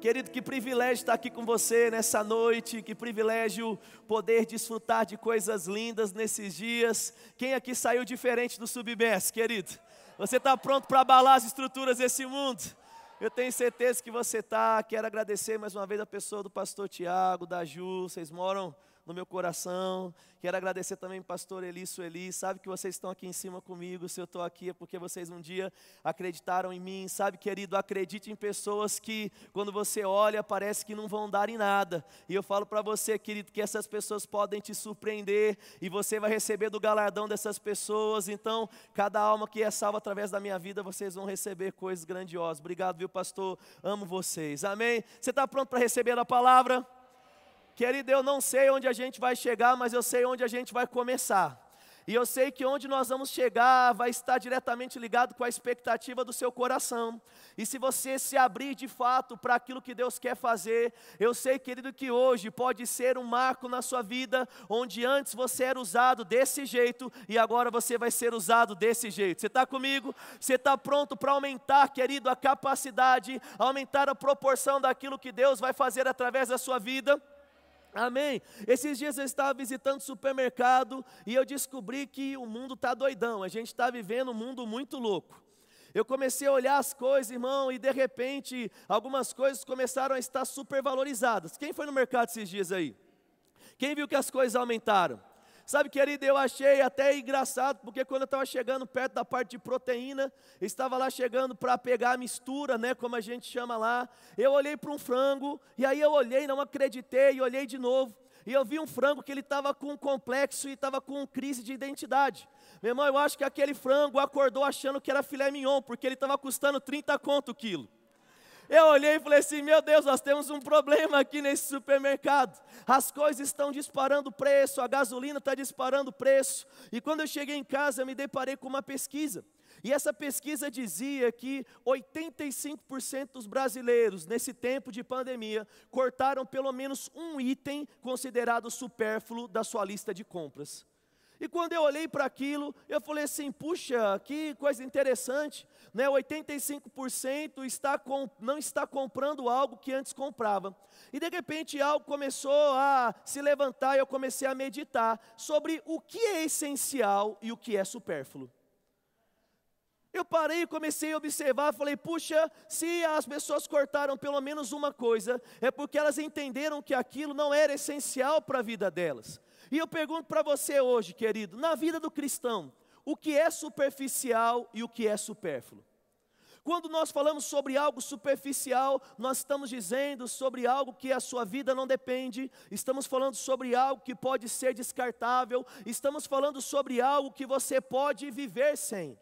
Querido, que privilégio estar aqui com você nessa noite, que privilégio poder desfrutar de coisas lindas nesses dias. Quem aqui saiu diferente do submers, querido? Você está pronto para abalar as estruturas desse mundo? Eu tenho certeza que você está. Quero agradecer mais uma vez a pessoa do pastor Tiago, da Ju, vocês moram no meu coração. Quero agradecer também pastor Eli. Sabe que vocês estão aqui em cima comigo. Se eu estou aqui é porque vocês um dia acreditaram em mim. Sabe, querido, acredite em pessoas que, quando você olha, parece que não vão dar em nada. E eu falo para você, querido, que essas pessoas podem te surpreender e você vai receber do galardão dessas pessoas. Então, cada alma que é salva através da minha vida, vocês vão receber coisas grandiosas. Obrigado, viu, pastor? Amo vocês. Amém? Você está pronto para receber a palavra? Querido, eu não sei onde a gente vai chegar, mas eu sei onde a gente vai começar. E eu sei que onde nós vamos chegar vai estar diretamente ligado com a expectativa do seu coração. E se você se abrir de fato para aquilo que Deus quer fazer, eu sei, querido, que hoje pode ser um marco na sua vida, onde antes você era usado desse jeito e agora você vai ser usado desse jeito. Você está comigo? Você está pronto para aumentar, querido, a capacidade, aumentar a proporção daquilo que Deus vai fazer através da sua vida? Amém. Esses dias eu estava visitando supermercado e eu descobri que o mundo está doidão. A gente está vivendo um mundo muito louco. Eu comecei a olhar as coisas, irmão, e de repente algumas coisas começaram a estar supervalorizadas. Quem foi no mercado esses dias aí? Quem viu que as coisas aumentaram? Sabe, querido, eu achei até engraçado, porque quando eu estava chegando perto da parte de proteína, estava lá chegando para pegar a mistura, né, como a gente chama lá. Eu olhei para um frango, e aí eu olhei, não acreditei, e olhei de novo. E eu vi um frango que ele estava com um complexo e estava com crise de identidade. Meu irmão, eu acho que aquele frango acordou achando que era filé mignon, porque ele estava custando 30 conto o quilo. Eu olhei e falei assim: meu Deus, nós temos um problema aqui nesse supermercado. As coisas estão disparando preço, a gasolina está disparando preço. E quando eu cheguei em casa, eu me deparei com uma pesquisa. E essa pesquisa dizia que 85% dos brasileiros, nesse tempo de pandemia, cortaram pelo menos um item considerado supérfluo da sua lista de compras. E quando eu olhei para aquilo, eu falei assim: puxa, que coisa interessante, né? 85% está com, não está comprando algo que antes comprava. E de repente algo começou a se levantar e eu comecei a meditar sobre o que é essencial e o que é supérfluo. Eu parei e comecei a observar, falei, puxa, se as pessoas cortaram pelo menos uma coisa, é porque elas entenderam que aquilo não era essencial para a vida delas. E eu pergunto para você hoje, querido, na vida do cristão, o que é superficial e o que é supérfluo? Quando nós falamos sobre algo superficial, nós estamos dizendo sobre algo que a sua vida não depende, estamos falando sobre algo que pode ser descartável, estamos falando sobre algo que você pode viver sem.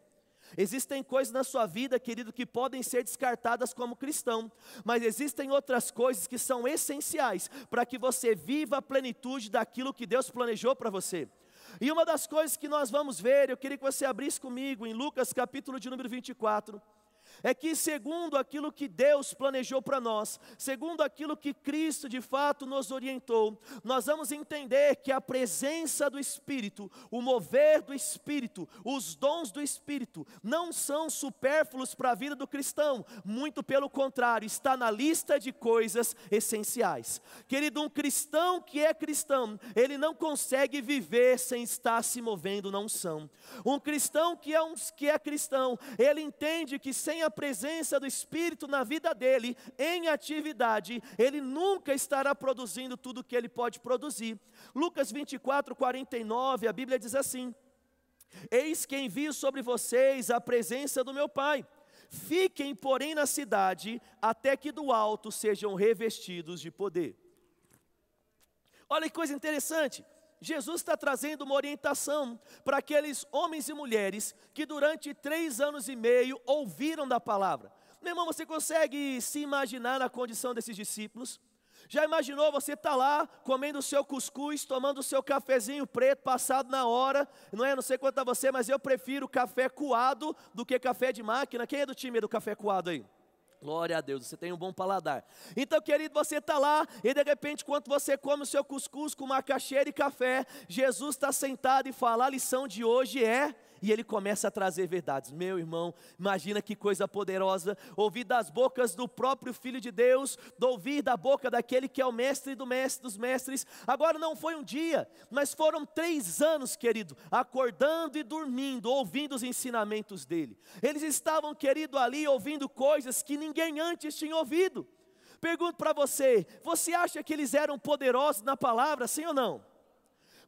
Existem coisas na sua vida, querido, que podem ser descartadas como cristão, mas existem outras coisas que são essenciais para que você viva a plenitude daquilo que Deus planejou para você. E uma das coisas que nós vamos ver, eu queria que você abrisse comigo em Lucas capítulo de número 24 é que, segundo aquilo que Deus planejou para nós, segundo aquilo que Cristo de fato nos orientou, nós vamos entender que a presença do Espírito, o mover do Espírito, os dons do Espírito, não são supérfluos para a vida do cristão, muito pelo contrário, está na lista de coisas essenciais. Querido, um cristão que é cristão, ele não consegue viver sem estar se movendo na unção. Um cristão que é, um, que é cristão, ele entende que sem a a presença do Espírito na vida dele, em atividade, ele nunca estará produzindo tudo o que ele pode produzir. Lucas 24, 49, a Bíblia diz assim: Eis que envio sobre vocês a presença do meu Pai. Fiquem, porém, na cidade, até que do alto sejam revestidos de poder. Olha que coisa interessante. Jesus está trazendo uma orientação para aqueles homens e mulheres que durante três anos e meio ouviram da palavra. Meu irmão, você consegue se imaginar na condição desses discípulos? Já imaginou você estar tá lá comendo o seu cuscuz, tomando o seu cafezinho preto passado na hora? Não é, não sei quanto a você, mas eu prefiro café coado do que café de máquina. Quem é do time do café coado aí? Glória a Deus, você tem um bom paladar. Então, querido, você está lá e de repente, quando você come o seu cuscuz com macaxeira e café, Jesus está sentado e fala: a lição de hoje é e ele começa a trazer verdades. Meu irmão, imagina que coisa poderosa ouvir das bocas do próprio Filho de Deus, ouvir da boca daquele que é o mestre do mestre dos mestres. Agora não foi um dia, mas foram três anos, querido, acordando e dormindo, ouvindo os ensinamentos dele. Eles estavam, querido, ali ouvindo coisas que ninguém antes tinha ouvido. Pergunto para você: você acha que eles eram poderosos na palavra, sim ou não?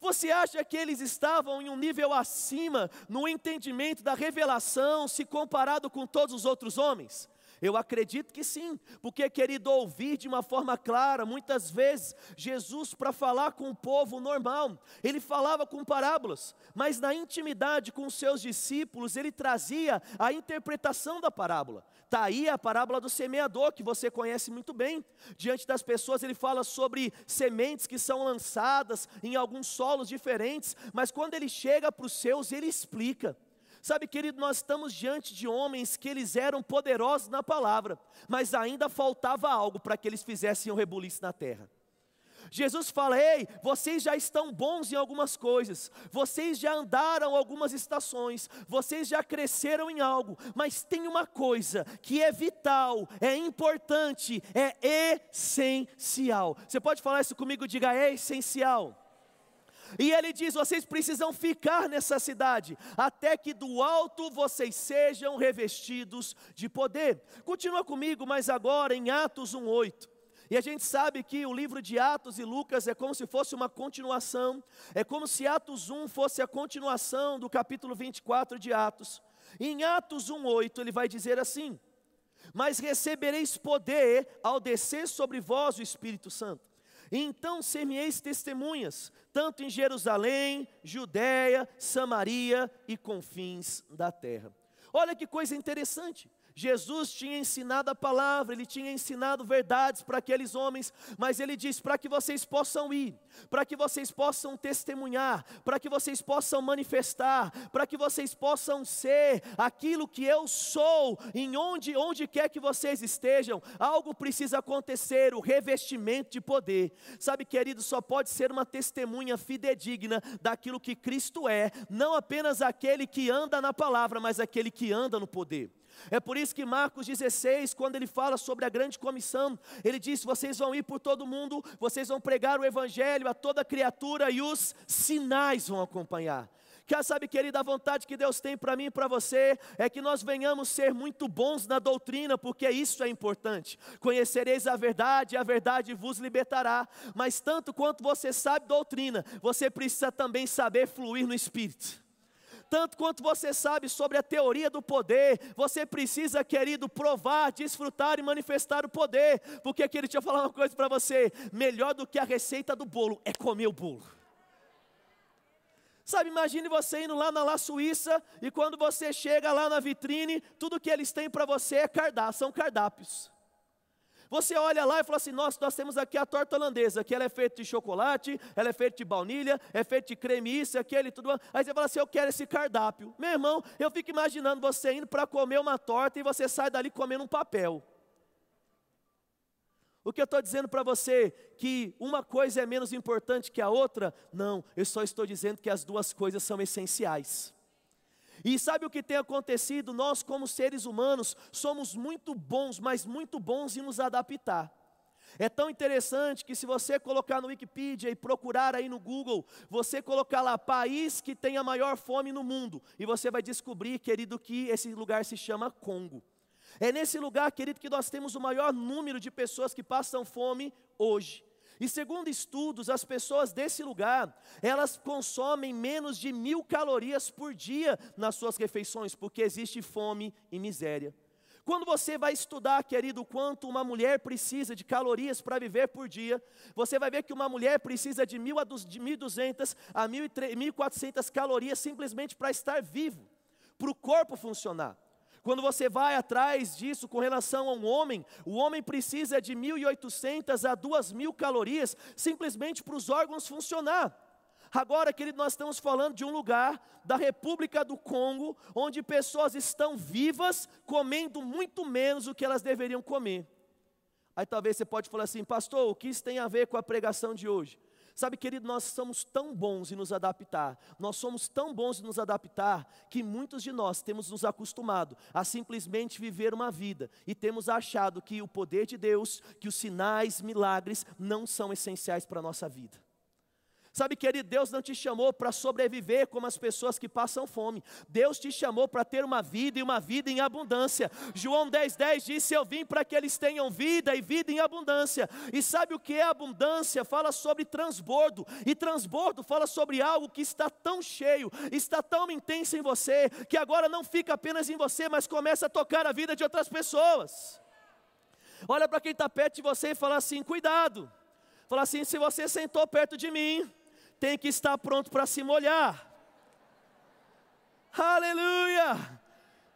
Você acha que eles estavam em um nível acima no entendimento da revelação, se comparado com todos os outros homens? Eu acredito que sim, porque, querido, ouvir de uma forma clara, muitas vezes, Jesus, para falar com o povo normal, ele falava com parábolas, mas na intimidade com os seus discípulos, ele trazia a interpretação da parábola. Está aí a parábola do semeador, que você conhece muito bem. Diante das pessoas, ele fala sobre sementes que são lançadas em alguns solos diferentes, mas quando ele chega para os seus, ele explica. Sabe, querido, nós estamos diante de homens que eles eram poderosos na palavra, mas ainda faltava algo para que eles fizessem o um rebuliço na terra. Jesus fala: Ei, vocês já estão bons em algumas coisas, vocês já andaram algumas estações, vocês já cresceram em algo, mas tem uma coisa que é vital, é importante, é essencial. Você pode falar isso comigo? Diga: é essencial. E ele diz: vocês precisam ficar nessa cidade, até que do alto vocês sejam revestidos de poder. Continua comigo, mas agora em Atos 1,8. E a gente sabe que o livro de Atos e Lucas é como se fosse uma continuação, é como se Atos 1 fosse a continuação do capítulo 24 de Atos. E em Atos 1,8 ele vai dizer assim: Mas recebereis poder ao descer sobre vós o Espírito Santo então ser-me-eis testemunhas, tanto em Jerusalém, Judéia, Samaria e confins da terra. Olha que coisa interessante. Jesus tinha ensinado a palavra, ele tinha ensinado verdades para aqueles homens, mas ele diz: para que vocês possam ir, para que vocês possam testemunhar, para que vocês possam manifestar, para que vocês possam ser aquilo que eu sou, em onde, onde quer que vocês estejam, algo precisa acontecer, o revestimento de poder. Sabe, querido, só pode ser uma testemunha fidedigna daquilo que Cristo é, não apenas aquele que anda na palavra, mas aquele que anda no poder. É por isso que Marcos 16, quando ele fala sobre a grande comissão, ele diz: vocês vão ir por todo mundo, vocês vão pregar o evangelho a toda criatura e os sinais vão acompanhar. Quer sabe, querida, a vontade que Deus tem para mim e para você é que nós venhamos ser muito bons na doutrina, porque isso é importante. Conhecereis a verdade, e a verdade vos libertará. Mas tanto quanto você sabe doutrina, você precisa também saber fluir no espírito tanto quanto você sabe sobre a teoria do poder, você precisa, querido, provar, desfrutar e manifestar o poder, porque aqui ele tinha falado uma coisa para você: melhor do que a receita do bolo é comer o bolo. Sabe, imagine você indo lá na La Suíça e quando você chega lá na vitrine, tudo que eles têm para você é cardápio, são cardápios. Você olha lá e fala assim: nossa, nós temos aqui a torta holandesa, que ela é feita de chocolate, ela é feita de baunilha, é feita de creme, isso, aquele tudo. Aí você fala assim: eu quero esse cardápio. Meu irmão, eu fico imaginando você indo para comer uma torta e você sai dali comendo um papel. O que eu estou dizendo para você que uma coisa é menos importante que a outra? Não, eu só estou dizendo que as duas coisas são essenciais. E sabe o que tem acontecido? Nós, como seres humanos, somos muito bons, mas muito bons em nos adaptar. É tão interessante que se você colocar no Wikipedia e procurar aí no Google, você colocar lá país que tem a maior fome no mundo, e você vai descobrir, querido, que esse lugar se chama Congo. É nesse lugar, querido, que nós temos o maior número de pessoas que passam fome hoje. E segundo estudos, as pessoas desse lugar, elas consomem menos de mil calorias por dia nas suas refeições, porque existe fome e miséria. Quando você vai estudar, querido, quanto uma mulher precisa de calorias para viver por dia, você vai ver que uma mulher precisa de 1.200 a 1.400 calorias simplesmente para estar vivo, para o corpo funcionar. Quando você vai atrás disso com relação a um homem, o homem precisa de 1.800 a 2.000 calorias simplesmente para os órgãos funcionar. Agora, querido, nós estamos falando de um lugar da República do Congo, onde pessoas estão vivas comendo muito menos do que elas deveriam comer. Aí talvez você pode falar assim, pastor, o que isso tem a ver com a pregação de hoje? Sabe, querido, nós somos tão bons em nos adaptar, nós somos tão bons em nos adaptar, que muitos de nós temos nos acostumado a simplesmente viver uma vida e temos achado que o poder de Deus, que os sinais, milagres não são essenciais para a nossa vida. Sabe, querido, Deus não te chamou para sobreviver como as pessoas que passam fome. Deus te chamou para ter uma vida e uma vida em abundância. João 10,10 10 disse: Eu vim para que eles tenham vida e vida em abundância. E sabe o que é abundância? Fala sobre transbordo. E transbordo fala sobre algo que está tão cheio, está tão intenso em você, que agora não fica apenas em você, mas começa a tocar a vida de outras pessoas. Olha para quem está perto de você e fala assim: Cuidado. Fala assim: se você sentou perto de mim, tem que estar pronto para se molhar. Aleluia!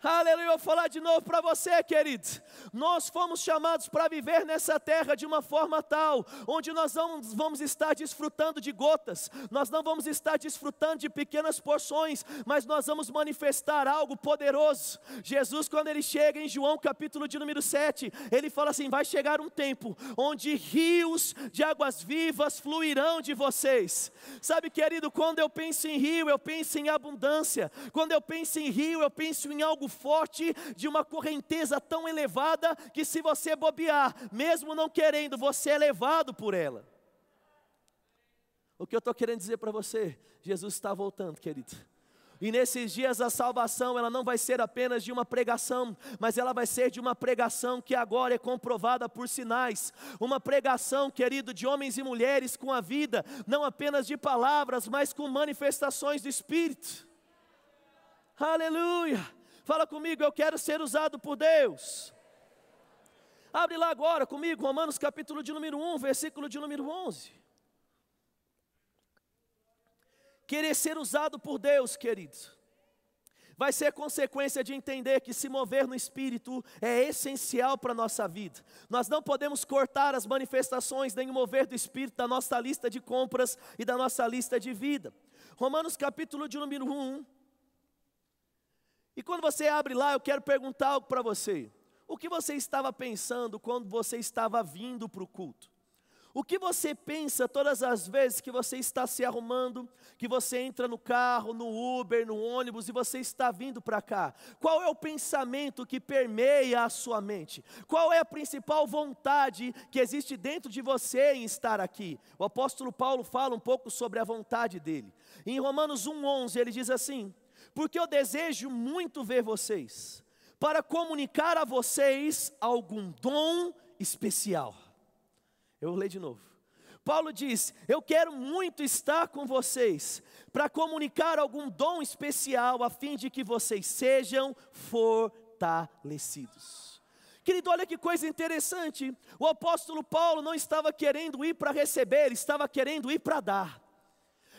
Aleluia, vou falar de novo para você, querido. Nós fomos chamados para viver nessa terra de uma forma tal, onde nós não vamos estar desfrutando de gotas, nós não vamos estar desfrutando de pequenas porções, mas nós vamos manifestar algo poderoso. Jesus, quando ele chega em João capítulo de número 7, ele fala assim: vai chegar um tempo onde rios de águas vivas fluirão de vocês. Sabe, querido, quando eu penso em rio, eu penso em abundância, quando eu penso em rio, eu penso em algo forte, de uma correnteza tão elevada, que se você bobear, mesmo não querendo, você é levado por ela. O que eu estou querendo dizer para você? Jesus está voltando, querido. E nesses dias a salvação, ela não vai ser apenas de uma pregação, mas ela vai ser de uma pregação que agora é comprovada por sinais. Uma pregação, querido, de homens e mulheres com a vida, não apenas de palavras, mas com manifestações do Espírito. Aleluia! Fala comigo, eu quero ser usado por Deus. Abre lá agora comigo, Romanos capítulo de número 1, versículo de número 11. Querer ser usado por Deus, queridos, vai ser consequência de entender que se mover no Espírito é essencial para a nossa vida. Nós não podemos cortar as manifestações nem mover do Espírito da nossa lista de compras e da nossa lista de vida. Romanos capítulo de número 1, e quando você abre lá, eu quero perguntar algo para você. O que você estava pensando quando você estava vindo para o culto? O que você pensa todas as vezes que você está se arrumando, que você entra no carro, no Uber, no ônibus e você está vindo para cá? Qual é o pensamento que permeia a sua mente? Qual é a principal vontade que existe dentro de você em estar aqui? O apóstolo Paulo fala um pouco sobre a vontade dele. Em Romanos 1:11 ele diz assim: porque eu desejo muito ver vocês, para comunicar a vocês algum dom especial. Eu vou ler de novo. Paulo diz: Eu quero muito estar com vocês, para comunicar algum dom especial, a fim de que vocês sejam fortalecidos. Querido, olha que coisa interessante. O apóstolo Paulo não estava querendo ir para receber, estava querendo ir para dar.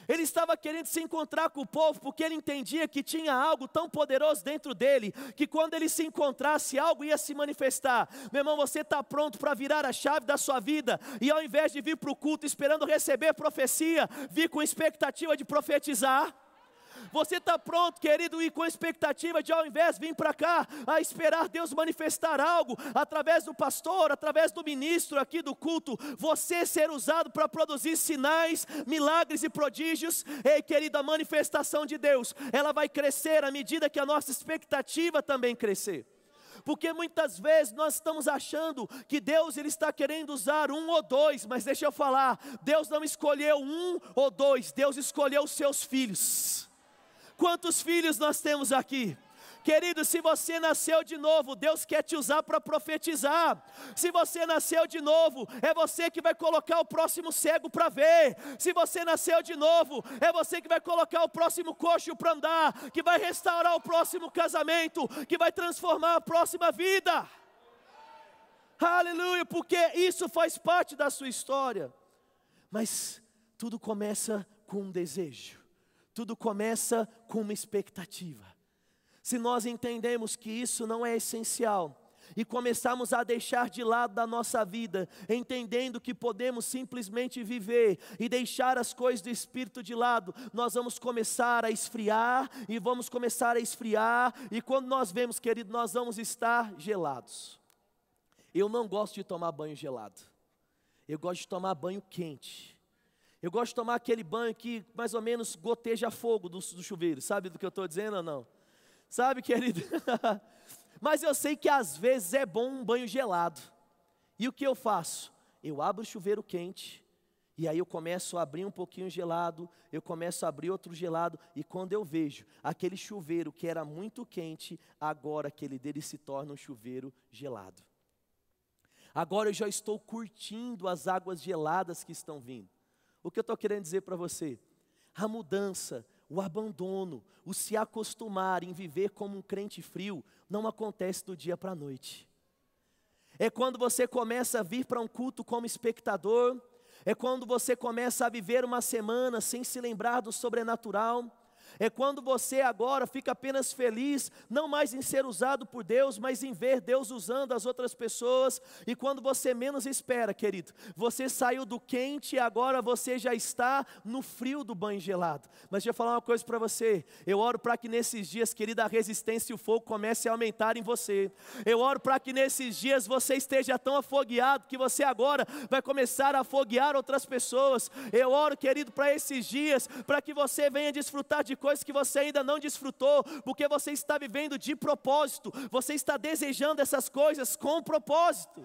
Ele estava querendo se encontrar com o povo porque ele entendia que tinha algo tão poderoso dentro dele, que quando ele se encontrasse, algo ia se manifestar. Meu irmão, você está pronto para virar a chave da sua vida e ao invés de vir para o culto esperando receber profecia, vir com expectativa de profetizar? Você está pronto, querido, e com expectativa de ao invés vir para cá, a esperar Deus manifestar algo através do pastor, através do ministro aqui do culto, você ser usado para produzir sinais, milagres e prodígios. Ei, querido, a manifestação de Deus, ela vai crescer à medida que a nossa expectativa também crescer porque muitas vezes nós estamos achando que Deus ele está querendo usar um ou dois, mas deixa eu falar, Deus não escolheu um ou dois, Deus escolheu os seus filhos. Quantos filhos nós temos aqui? Querido, se você nasceu de novo, Deus quer te usar para profetizar. Se você nasceu de novo, é você que vai colocar o próximo cego para ver. Se você nasceu de novo, é você que vai colocar o próximo coxo para andar, que vai restaurar o próximo casamento, que vai transformar a próxima vida. Aleluia, porque isso faz parte da sua história. Mas tudo começa com um desejo. Tudo começa com uma expectativa. Se nós entendemos que isso não é essencial, e começarmos a deixar de lado da nossa vida, entendendo que podemos simplesmente viver e deixar as coisas do Espírito de lado, nós vamos começar a esfriar e vamos começar a esfriar, e quando nós vemos, querido, nós vamos estar gelados. Eu não gosto de tomar banho gelado, eu gosto de tomar banho quente. Eu gosto de tomar aquele banho que mais ou menos goteja fogo do, do chuveiro. Sabe do que eu estou dizendo ou não? Sabe, querido? Mas eu sei que às vezes é bom um banho gelado. E o que eu faço? Eu abro o chuveiro quente, e aí eu começo a abrir um pouquinho gelado, eu começo a abrir outro gelado, e quando eu vejo aquele chuveiro que era muito quente, agora aquele dele se torna um chuveiro gelado. Agora eu já estou curtindo as águas geladas que estão vindo. O que eu estou querendo dizer para você? A mudança, o abandono, o se acostumar em viver como um crente frio, não acontece do dia para a noite. É quando você começa a vir para um culto como espectador, é quando você começa a viver uma semana sem se lembrar do sobrenatural, é quando você agora fica apenas feliz, não mais em ser usado por Deus, mas em ver Deus usando as outras pessoas, e quando você menos espera, querido, você saiu do quente e agora você já está no frio do banho gelado. Mas deixa eu falar uma coisa para você, eu oro para que nesses dias, querida, a resistência e o fogo comece a aumentar em você. Eu oro para que nesses dias você esteja tão afogueado que você agora vai começar a afoguear outras pessoas. Eu oro, querido, para esses dias, para que você venha desfrutar de coisas que você ainda não desfrutou, porque você está vivendo de propósito, você está desejando essas coisas com propósito.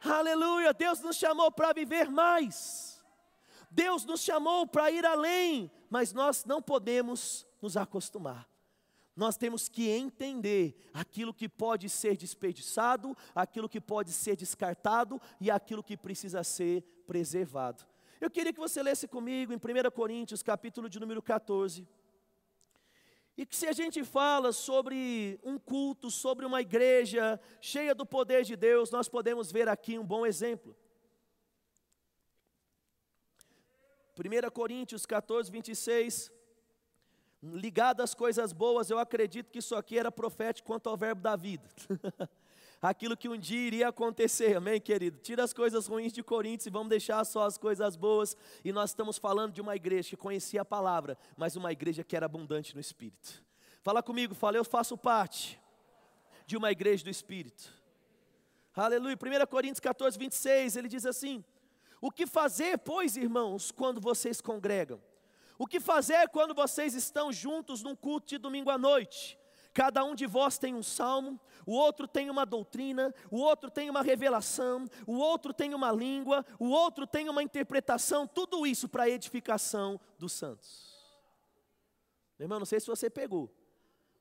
Aleluia, Deus nos chamou para viver mais, Deus nos chamou para ir além, mas nós não podemos nos acostumar. Nós temos que entender aquilo que pode ser desperdiçado, aquilo que pode ser descartado e aquilo que precisa ser preservado. Eu queria que você lesse comigo em 1 Coríntios, capítulo de número 14. E que se a gente fala sobre um culto, sobre uma igreja cheia do poder de Deus, nós podemos ver aqui um bom exemplo. 1 Coríntios 14, 26. Ligado às coisas boas, eu acredito que isso aqui era profético quanto ao verbo da vida. aquilo que um dia iria acontecer, amém, querido? Tira as coisas ruins de Coríntios e vamos deixar só as coisas boas. E nós estamos falando de uma igreja que conhecia a palavra, mas uma igreja que era abundante no espírito. Fala comigo, fala, eu faço parte de uma igreja do espírito. Aleluia. 1 Coríntios 14, 26, ele diz assim: O que fazer, pois, irmãos, quando vocês congregam? O que fazer quando vocês estão juntos num culto de domingo à noite? Cada um de vós tem um salmo, o outro tem uma doutrina, o outro tem uma revelação, o outro tem uma língua, o outro tem uma interpretação, tudo isso para a edificação dos santos. Meu irmão, não sei se você pegou,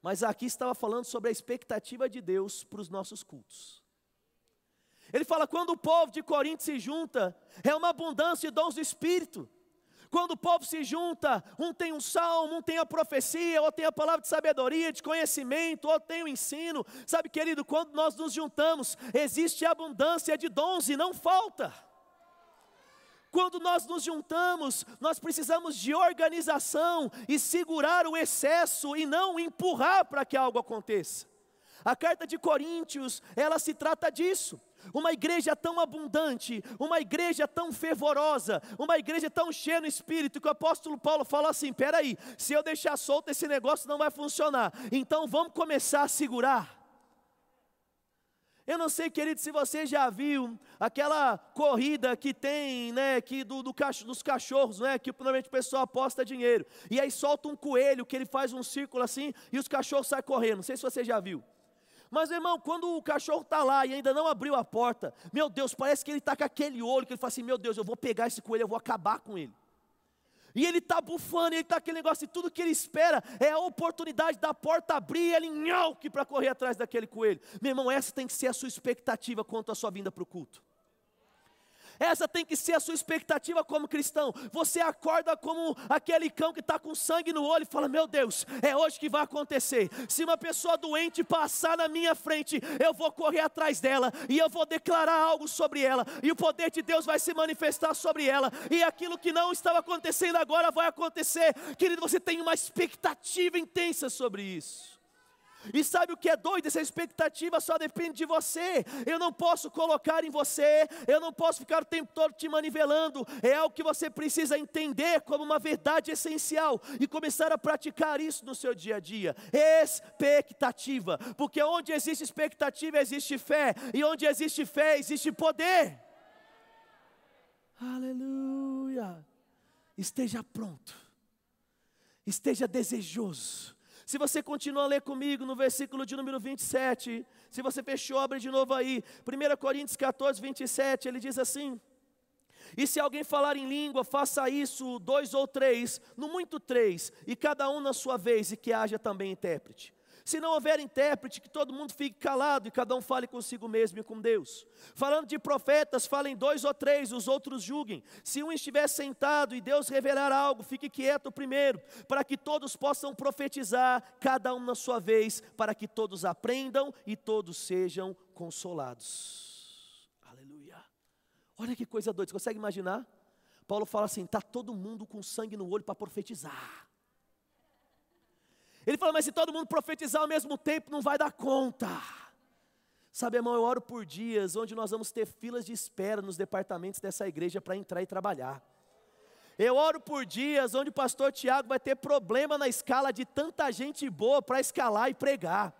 mas aqui estava falando sobre a expectativa de Deus para os nossos cultos. Ele fala: quando o povo de Corinto se junta, é uma abundância de dons do Espírito. Quando o povo se junta, um tem um salmo, um tem a profecia, ou tem a palavra de sabedoria, de conhecimento, ou tem o ensino. Sabe, querido, quando nós nos juntamos, existe abundância de dons e não falta. Quando nós nos juntamos, nós precisamos de organização e segurar o excesso e não empurrar para que algo aconteça. A carta de Coríntios, ela se trata disso uma igreja tão abundante, uma igreja tão fervorosa, uma igreja tão cheia no espírito, que o apóstolo Paulo fala assim: peraí, se eu deixar solto esse negócio não vai funcionar, então vamos começar a segurar. Eu não sei, querido, se você já viu aquela corrida que tem, né, que do, do dos cachorros, né, que normalmente o pessoal aposta dinheiro, e aí solta um coelho que ele faz um círculo assim e os cachorros saem correndo. Não sei se você já viu. Mas, irmão, quando o cachorro está lá e ainda não abriu a porta, meu Deus, parece que ele está com aquele olho que ele fala assim: meu Deus, eu vou pegar esse coelho, eu vou acabar com ele. E ele está bufando, ele está aquele negócio, e tudo que ele espera é a oportunidade da porta abrir e ele que para correr atrás daquele coelho. Meu irmão, essa tem que ser a sua expectativa quanto à sua vinda para o culto. Essa tem que ser a sua expectativa como cristão. Você acorda como aquele cão que está com sangue no olho e fala: Meu Deus, é hoje que vai acontecer. Se uma pessoa doente passar na minha frente, eu vou correr atrás dela e eu vou declarar algo sobre ela, e o poder de Deus vai se manifestar sobre ela, e aquilo que não estava acontecendo agora vai acontecer. Querido, você tem uma expectativa intensa sobre isso. E sabe o que é doido? Essa expectativa só depende de você. Eu não posso colocar em você, eu não posso ficar o tempo todo te manivelando. É algo que você precisa entender como uma verdade essencial e começar a praticar isso no seu dia a dia. Expectativa, porque onde existe expectativa existe fé, e onde existe fé existe poder. Aleluia. Esteja pronto. Esteja desejoso. Se você continua a ler comigo no versículo de número 27, se você fechou, abre de novo aí. 1 Coríntios 14, 27, ele diz assim: E se alguém falar em língua, faça isso dois ou três, no muito três, e cada um na sua vez, e que haja também intérprete. Se não houver intérprete, que todo mundo fique calado e cada um fale consigo mesmo e com Deus. Falando de profetas, falem dois ou três, os outros julguem. Se um estiver sentado e Deus revelar algo, fique quieto primeiro, para que todos possam profetizar, cada um na sua vez, para que todos aprendam e todos sejam consolados. Aleluia. Olha que coisa doida, você consegue imaginar? Paulo fala assim: está todo mundo com sangue no olho para profetizar. Ele fala, mas se todo mundo profetizar ao mesmo tempo, não vai dar conta. Sabe, irmão, eu oro por dias onde nós vamos ter filas de espera nos departamentos dessa igreja para entrar e trabalhar. Eu oro por dias onde o pastor Tiago vai ter problema na escala de tanta gente boa para escalar e pregar.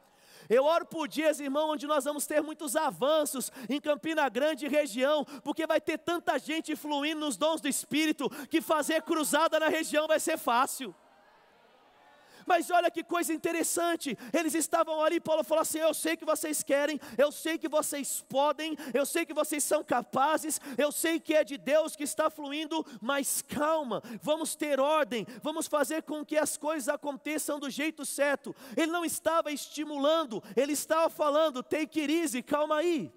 Eu oro por dias, irmão, onde nós vamos ter muitos avanços em Campina Grande e região, porque vai ter tanta gente fluindo nos dons do Espírito que fazer cruzada na região vai ser fácil. Mas olha que coisa interessante, eles estavam ali, Paulo falou assim: Eu sei que vocês querem, eu sei que vocês podem, eu sei que vocês são capazes, eu sei que é de Deus que está fluindo, mas calma, vamos ter ordem, vamos fazer com que as coisas aconteçam do jeito certo. Ele não estava estimulando, ele estava falando: Take it easy, calma aí.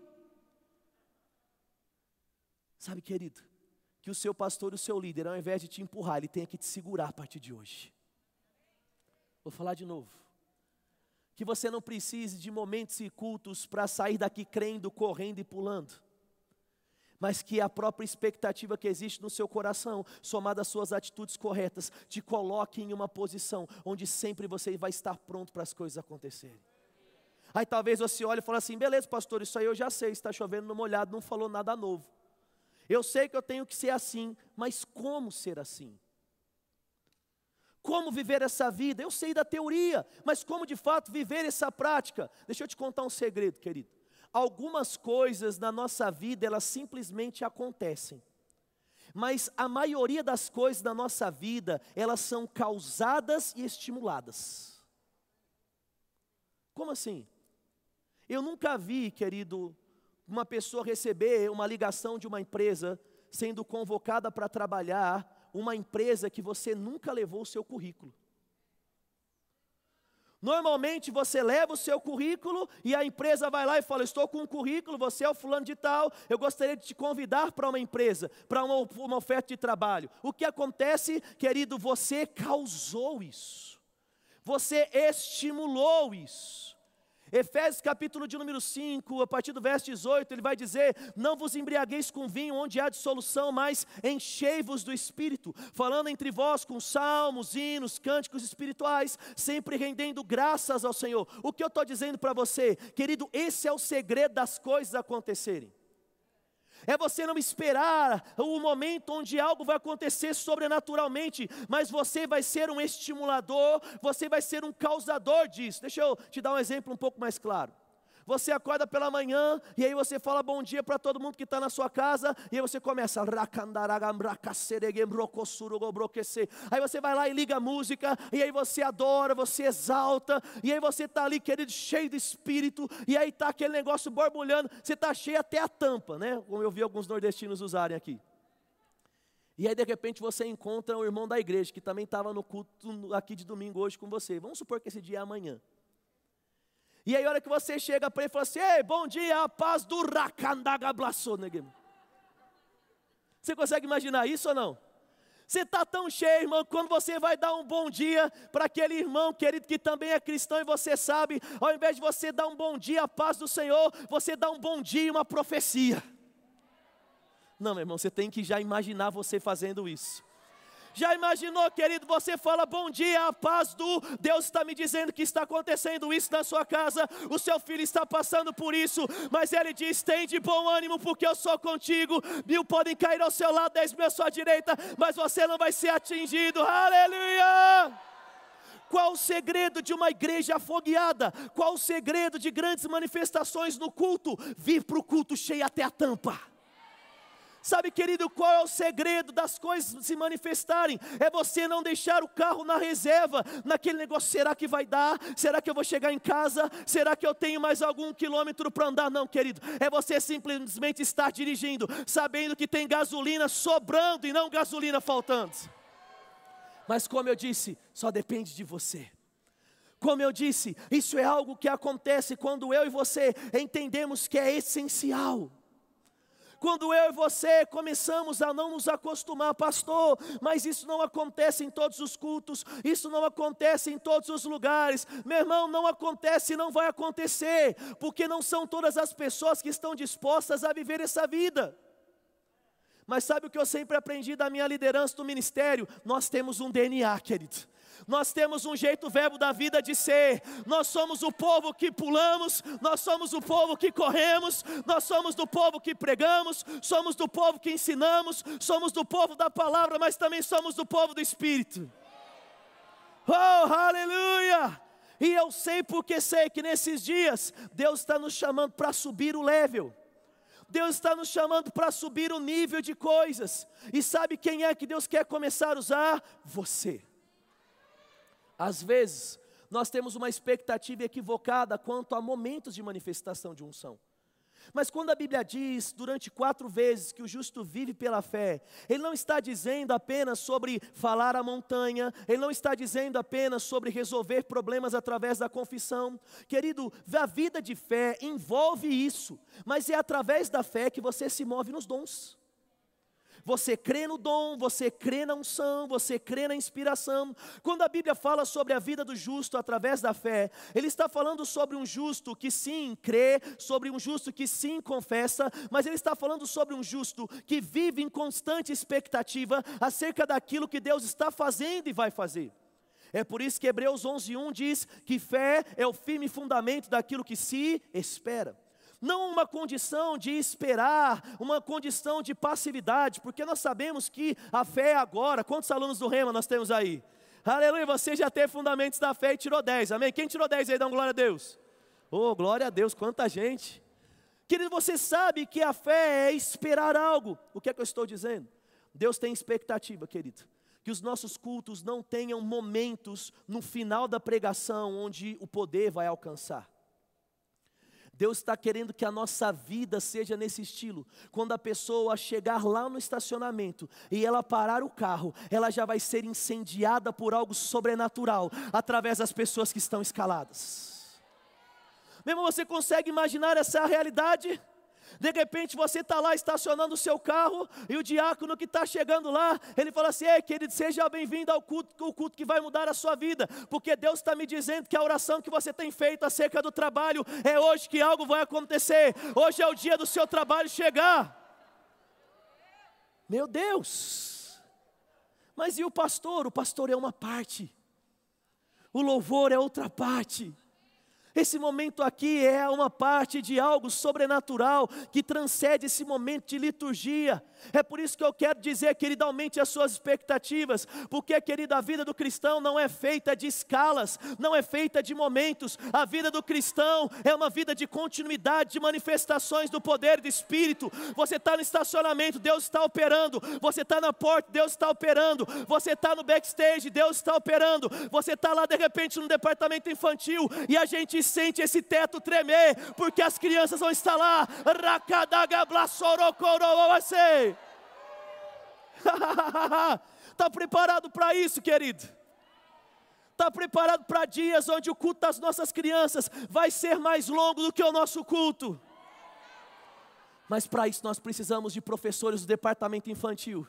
Sabe, querido, que o seu pastor, o seu líder, ao invés de te empurrar, ele tenha que te segurar a partir de hoje. Vou falar de novo. Que você não precise de momentos e cultos para sair daqui crendo, correndo e pulando. Mas que a própria expectativa que existe no seu coração, somada às suas atitudes corretas, te coloque em uma posição onde sempre você vai estar pronto para as coisas acontecerem. Aí talvez você olhe e fale assim: beleza, pastor, isso aí eu já sei, está chovendo no molhado, não falou nada novo. Eu sei que eu tenho que ser assim, mas como ser assim? Como viver essa vida. Eu sei da teoria, mas como de fato viver essa prática? Deixa eu te contar um segredo, querido. Algumas coisas na nossa vida, elas simplesmente acontecem. Mas a maioria das coisas da nossa vida, elas são causadas e estimuladas. Como assim? Eu nunca vi, querido, uma pessoa receber uma ligação de uma empresa sendo convocada para trabalhar uma empresa que você nunca levou o seu currículo. Normalmente você leva o seu currículo e a empresa vai lá e fala: Estou com um currículo, você é o fulano de tal, eu gostaria de te convidar para uma empresa, para uma, uma oferta de trabalho. O que acontece, querido? Você causou isso, você estimulou isso. Efésios capítulo de número 5, a partir do verso 18, ele vai dizer: Não vos embriagueis com vinho onde há dissolução, mas enchei-vos do Espírito, falando entre vós com salmos, hinos, cânticos espirituais, sempre rendendo graças ao Senhor. O que eu estou dizendo para você, querido, esse é o segredo das coisas acontecerem é você não esperar o momento onde algo vai acontecer sobrenaturalmente, mas você vai ser um estimulador, você vai ser um causador disso. Deixa eu te dar um exemplo um pouco mais claro. Você acorda pela manhã e aí você fala bom dia para todo mundo que está na sua casa, e aí você começa. Aí você vai lá e liga a música, e aí você adora, você exalta, e aí você está ali, querido, cheio de espírito, e aí está aquele negócio borbulhando, você está cheio até a tampa, né? Como eu vi alguns nordestinos usarem aqui. E aí, de repente, você encontra um irmão da igreja que também estava no culto aqui de domingo hoje com você. Vamos supor que esse dia é amanhã. E aí, a hora que você chega para ele e fala assim: Ei, bom dia, a paz do Rakandagablassonegem. Você consegue imaginar isso ou não? Você está tão cheio, irmão, quando você vai dar um bom dia para aquele irmão querido que também é cristão e você sabe, ao invés de você dar um bom dia, a paz do Senhor, você dá um bom dia, uma profecia. Não, meu irmão, você tem que já imaginar você fazendo isso. Já imaginou, querido? Você fala bom dia, a paz do Deus está me dizendo que está acontecendo isso na sua casa, o seu filho está passando por isso, mas ele diz: tem de bom ânimo, porque eu sou contigo. Mil podem cair ao seu lado, dez mil à sua direita, mas você não vai ser atingido. Aleluia! Qual o segredo de uma igreja afogueada? Qual o segredo de grandes manifestações no culto? Vir para o culto cheio até a tampa. Sabe, querido, qual é o segredo das coisas se manifestarem? É você não deixar o carro na reserva, naquele negócio: será que vai dar? Será que eu vou chegar em casa? Será que eu tenho mais algum quilômetro para andar? Não, querido, é você simplesmente estar dirigindo, sabendo que tem gasolina sobrando e não gasolina faltando. Mas, como eu disse, só depende de você. Como eu disse, isso é algo que acontece quando eu e você entendemos que é essencial quando eu e você começamos a não nos acostumar, pastor, mas isso não acontece em todos os cultos, isso não acontece em todos os lugares, meu irmão, não acontece e não vai acontecer, porque não são todas as pessoas que estão dispostas a viver essa vida. Mas sabe o que eu sempre aprendi da minha liderança do ministério? Nós temos um DNA, querido nós temos um jeito verbo da vida de ser. Nós somos o povo que pulamos, nós somos o povo que corremos, nós somos do povo que pregamos, somos do povo que ensinamos, somos do povo da palavra, mas também somos do povo do Espírito. Oh, aleluia! E eu sei porque sei que nesses dias Deus está nos chamando para subir o level. Deus está nos chamando para subir o nível de coisas. E sabe quem é que Deus quer começar a usar? Você. Às vezes, nós temos uma expectativa equivocada quanto a momentos de manifestação de unção. Mas quando a Bíblia diz durante quatro vezes que o justo vive pela fé, ele não está dizendo apenas sobre falar a montanha, ele não está dizendo apenas sobre resolver problemas através da confissão. Querido, a vida de fé envolve isso, mas é através da fé que você se move nos dons. Você crê no dom, você crê na unção, você crê na inspiração. Quando a Bíblia fala sobre a vida do justo através da fé, ele está falando sobre um justo que sim crê, sobre um justo que sim confessa, mas ele está falando sobre um justo que vive em constante expectativa acerca daquilo que Deus está fazendo e vai fazer. É por isso que Hebreus 11:1 diz que fé é o firme fundamento daquilo que se espera não uma condição de esperar, uma condição de passividade, porque nós sabemos que a fé é agora. Quantos alunos do Rema nós temos aí? Aleluia, você já teve fundamentos da fé e tirou 10, amém? Quem tirou 10 aí, dá uma glória a Deus. Oh, glória a Deus, quanta gente. Querido, você sabe que a fé é esperar algo. O que é que eu estou dizendo? Deus tem expectativa, querido. Que os nossos cultos não tenham momentos no final da pregação onde o poder vai alcançar. Deus está querendo que a nossa vida seja nesse estilo. Quando a pessoa chegar lá no estacionamento e ela parar o carro, ela já vai ser incendiada por algo sobrenatural através das pessoas que estão escaladas. Mesmo você consegue imaginar essa realidade? De repente você está lá estacionando o seu carro e o diácono que está chegando lá, ele fala assim: Ei, querido, seja bem-vindo ao culto, o culto que vai mudar a sua vida, porque Deus está me dizendo que a oração que você tem feito acerca do trabalho é hoje que algo vai acontecer. Hoje é o dia do seu trabalho chegar. Meu Deus! Mas e o pastor? O pastor é uma parte, o louvor é outra parte. Esse momento aqui é uma parte de algo sobrenatural que transcende esse momento de liturgia. É por isso que eu quero dizer, querido, aumente as suas expectativas, porque, querido, a vida do cristão não é feita de escalas, não é feita de momentos. A vida do cristão é uma vida de continuidade, de manifestações do poder do Espírito. Você está no estacionamento, Deus está operando. Você está na porta, Deus está operando. Você está no backstage, Deus está operando. Você está lá de repente no departamento infantil e a gente sente esse teto tremer, porque as crianças vão estar lá. Está preparado para isso, querido? Está preparado para dias onde o culto das nossas crianças vai ser mais longo do que o nosso culto? Mas para isso nós precisamos de professores do departamento infantil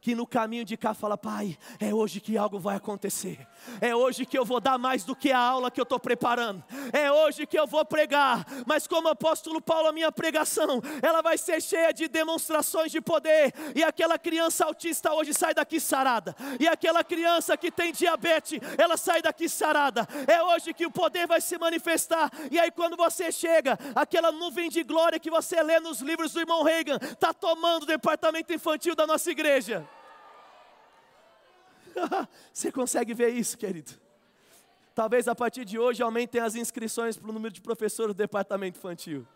que no caminho de cá fala: Pai, é hoje que algo vai acontecer, é hoje que eu vou dar mais do que a aula que eu estou preparando, é hoje que eu vou pregar. Mas, como apóstolo Paulo, a minha pregação ela vai ser cheia de demonstrações de poder, e aquela criança autista hoje sai daqui sarada, e aquela criança que tem diabetes, ela sai daqui sarada. É hoje que o poder vai se manifestar, e aí, quando você chega, aquela nuvem de glória que você lê nos livros do irmão Reagan, está tomando o departamento infantil da nossa igreja. Você consegue ver isso, querido? Talvez a partir de hoje aumentem as inscrições para o número de professores do departamento infantil.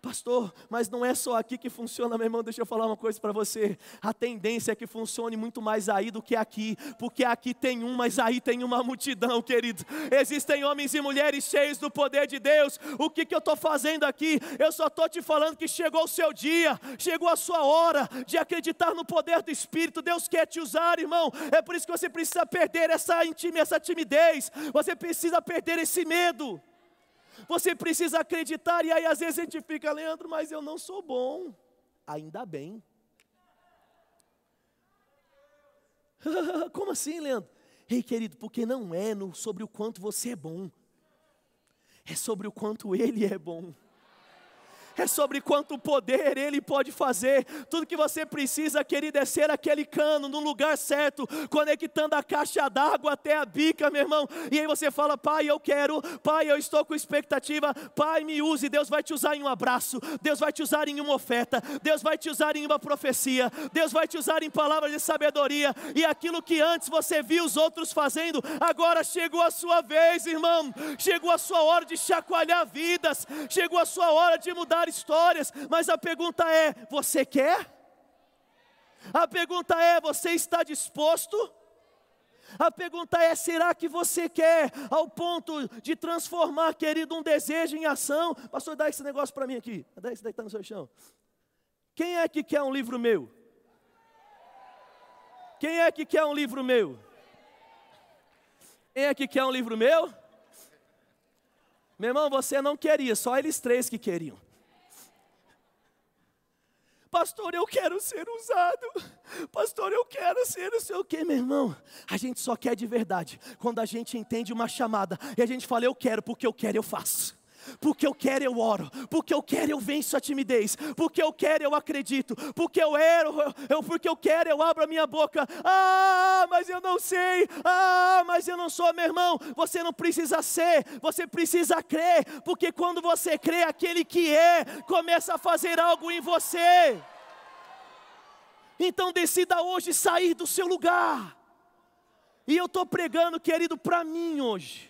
Pastor, mas não é só aqui que funciona, meu irmão. Deixa eu falar uma coisa para você. A tendência é que funcione muito mais aí do que aqui, porque aqui tem um, mas aí tem uma multidão, querido. Existem homens e mulheres cheios do poder de Deus. O que, que eu estou fazendo aqui? Eu só estou te falando que chegou o seu dia, chegou a sua hora de acreditar no poder do Espírito. Deus quer te usar, irmão. É por isso que você precisa perder essa, essa timidez, você precisa perder esse medo. Você precisa acreditar, e aí às vezes a gente fica, Leandro, mas eu não sou bom. Ainda bem. Como assim, Leandro? Ei, querido, porque não é no, sobre o quanto você é bom, é sobre o quanto ele é bom é sobre quanto poder Ele pode fazer. Tudo que você precisa, querido, é ser aquele cano no lugar certo, conectando a caixa d'água até a bica, meu irmão. E aí você fala, Pai, eu quero, Pai, eu estou com expectativa, Pai, me use. Deus vai te usar em um abraço, Deus vai te usar em uma oferta, Deus vai te usar em uma profecia, Deus vai te usar em palavras de sabedoria. E aquilo que antes você viu os outros fazendo, agora chegou a sua vez, irmão. Chegou a sua hora de chacoalhar vidas, chegou a sua hora de mudar histórias, mas a pergunta é: você quer? A pergunta é: você está disposto? A pergunta é: será que você quer ao ponto de transformar, querido, um desejo em ação? Pastor, dá esse negócio para mim aqui. Dá esse daí está no seu chão. Quem é que quer um livro meu? Quem é que quer um livro meu? Quem é que quer um livro meu? Meu irmão, você não queria, só eles três que queriam. Pastor, eu quero ser usado. Pastor, eu quero ser não sei o que, meu irmão. A gente só quer de verdade quando a gente entende uma chamada e a gente fala, eu quero, porque eu quero, eu faço. Porque eu quero, eu oro. Porque eu quero, eu venço a timidez. Porque eu quero, eu acredito. Porque eu ero, eu, porque eu quero, eu abro a minha boca. Ah, mas eu não sei. Ah, mas eu não sou, meu irmão. Você não precisa ser, você precisa crer. Porque quando você crê, aquele que é, começa a fazer algo em você. Então decida hoje sair do seu lugar. E eu estou pregando, querido, para mim hoje.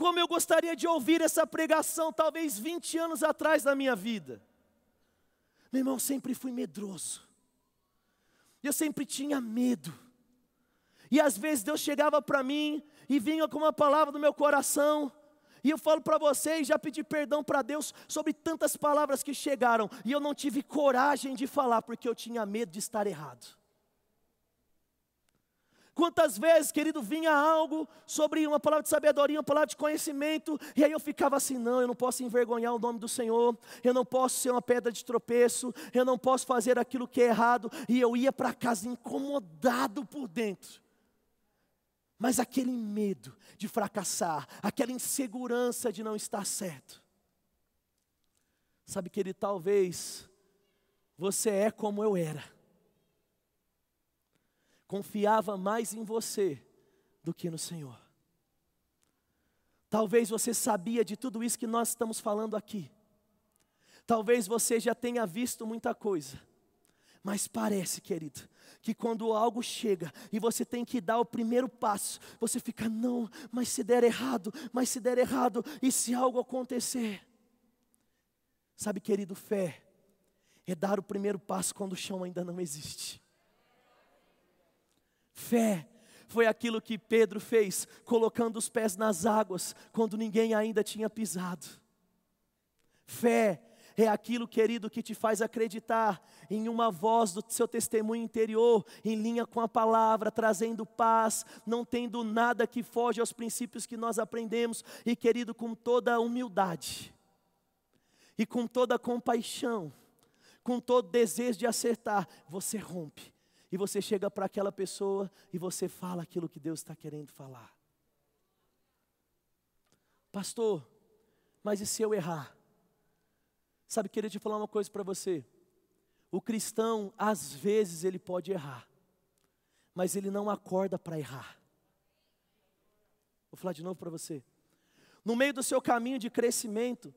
Como eu gostaria de ouvir essa pregação, talvez 20 anos atrás da minha vida. Meu irmão, sempre fui medroso. Eu sempre tinha medo. E às vezes Deus chegava para mim e vinha com uma palavra do meu coração. E eu falo para vocês, já pedi perdão para Deus sobre tantas palavras que chegaram. E eu não tive coragem de falar porque eu tinha medo de estar errado. Quantas vezes, querido, vinha algo sobre uma palavra de sabedoria, uma palavra de conhecimento, e aí eu ficava assim: não, eu não posso envergonhar o nome do Senhor, eu não posso ser uma pedra de tropeço, eu não posso fazer aquilo que é errado, e eu ia para casa incomodado por dentro. Mas aquele medo de fracassar, aquela insegurança de não estar certo. Sabe, querido, talvez você é como eu era confiava mais em você do que no Senhor. Talvez você sabia de tudo isso que nós estamos falando aqui. Talvez você já tenha visto muita coisa. Mas parece, querido, que quando algo chega e você tem que dar o primeiro passo, você fica, não, mas se der errado, mas se der errado, e se algo acontecer? Sabe, querido, fé é dar o primeiro passo quando o chão ainda não existe. Fé. Foi aquilo que Pedro fez, colocando os pés nas águas, quando ninguém ainda tinha pisado. Fé é aquilo, querido, que te faz acreditar em uma voz do seu testemunho interior, em linha com a palavra, trazendo paz, não tendo nada que foge aos princípios que nós aprendemos, e, querido, com toda humildade, e com toda compaixão, com todo desejo de acertar, você rompe e você chega para aquela pessoa e você fala aquilo que Deus está querendo falar. Pastor, mas e se eu errar? Sabe, queria te falar uma coisa para você. O cristão, às vezes, ele pode errar, mas ele não acorda para errar. Vou falar de novo para você. No meio do seu caminho de crescimento,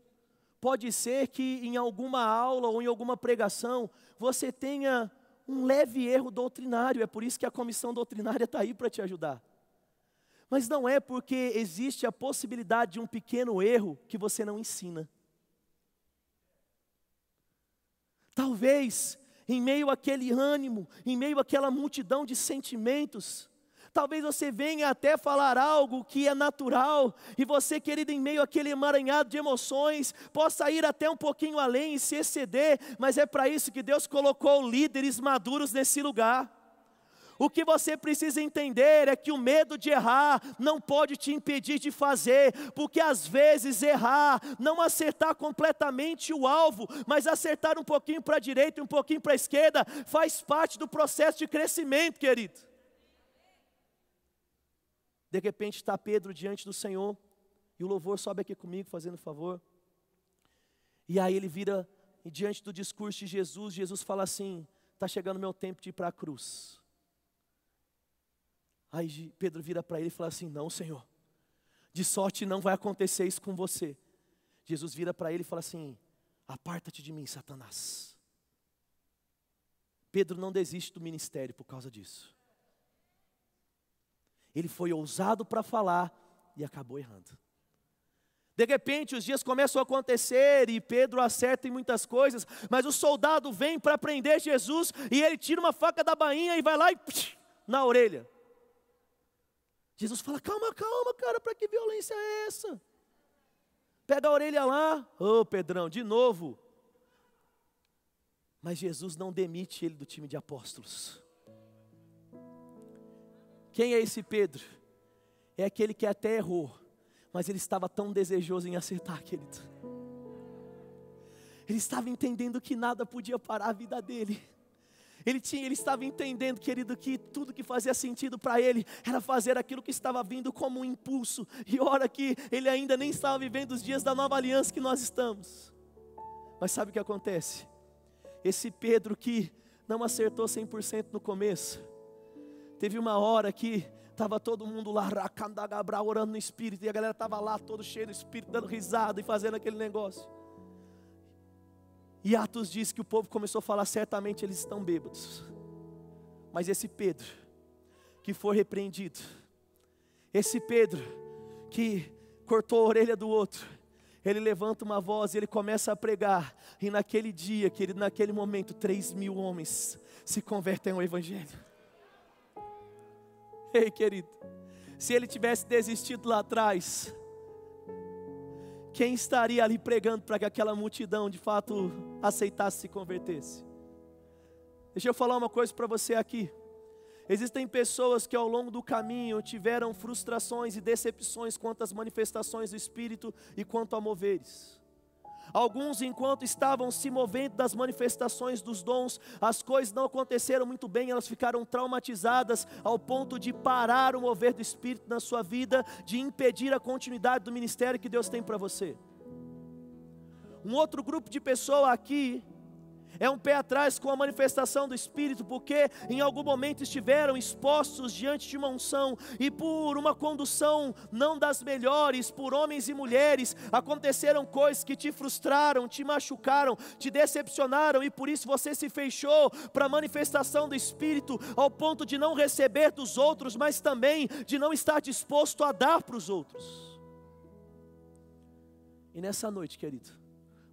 pode ser que em alguma aula ou em alguma pregação você tenha um leve erro doutrinário, é por isso que a comissão doutrinária está aí para te ajudar. Mas não é porque existe a possibilidade de um pequeno erro que você não ensina. Talvez em meio àquele ânimo, em meio àquela multidão de sentimentos, Talvez você venha até falar algo que é natural, e você, querido, em meio àquele emaranhado de emoções, possa ir até um pouquinho além e se exceder, mas é para isso que Deus colocou líderes maduros nesse lugar. O que você precisa entender é que o medo de errar não pode te impedir de fazer, porque às vezes errar, não acertar completamente o alvo, mas acertar um pouquinho para a direita e um pouquinho para a esquerda, faz parte do processo de crescimento, querido. De repente está Pedro diante do Senhor, e o louvor sobe aqui comigo, fazendo favor. E aí ele vira, e diante do discurso de Jesus, Jesus fala assim: está chegando o meu tempo de ir para a cruz. Aí Pedro vira para ele e fala assim: Não, Senhor, de sorte não vai acontecer isso com você. Jesus vira para ele e fala assim: Aparta-te de mim, Satanás. Pedro não desiste do ministério por causa disso. Ele foi ousado para falar e acabou errando. De repente, os dias começam a acontecer e Pedro acerta em muitas coisas, mas o soldado vem para prender Jesus e ele tira uma faca da bainha e vai lá e psh, na orelha. Jesus fala: Calma, calma, cara, para que violência é essa? Pega a orelha lá, ô oh, Pedrão, de novo. Mas Jesus não demite ele do time de apóstolos. Quem é esse Pedro? É aquele que até errou, mas ele estava tão desejoso em acertar, querido. Ele estava entendendo que nada podia parar a vida dele. Ele, tinha, ele estava entendendo, querido, que tudo que fazia sentido para ele era fazer aquilo que estava vindo como um impulso. E ora que ele ainda nem estava vivendo os dias da nova aliança que nós estamos. Mas sabe o que acontece? Esse Pedro que não acertou 100% no começo, Teve uma hora que estava todo mundo lá, racandagabra, orando no Espírito, e a galera estava lá, todo cheio do Espírito, dando risada e fazendo aquele negócio. E Atos diz que o povo começou a falar, certamente eles estão bêbados. Mas esse Pedro, que foi repreendido, esse Pedro, que cortou a orelha do outro, ele levanta uma voz e ele começa a pregar, e naquele dia, querido, naquele momento, três mil homens se convertem ao Evangelho. Ei, querido, se ele tivesse desistido lá atrás, quem estaria ali pregando para que aquela multidão de fato aceitasse se convertesse? Deixa eu falar uma coisa para você aqui. Existem pessoas que ao longo do caminho tiveram frustrações e decepções quanto às manifestações do Espírito e quanto a moveres. Alguns, enquanto estavam se movendo das manifestações dos dons, as coisas não aconteceram muito bem, elas ficaram traumatizadas ao ponto de parar o mover do Espírito na sua vida, de impedir a continuidade do ministério que Deus tem para você. Um outro grupo de pessoas aqui é um pé atrás com a manifestação do Espírito, porque em algum momento estiveram expostos diante de uma unção e por uma condução não das melhores, por homens e mulheres, aconteceram coisas que te frustraram, te machucaram, te decepcionaram e por isso você se fechou para a manifestação do Espírito ao ponto de não receber dos outros, mas também de não estar disposto a dar para os outros. E nessa noite, querido,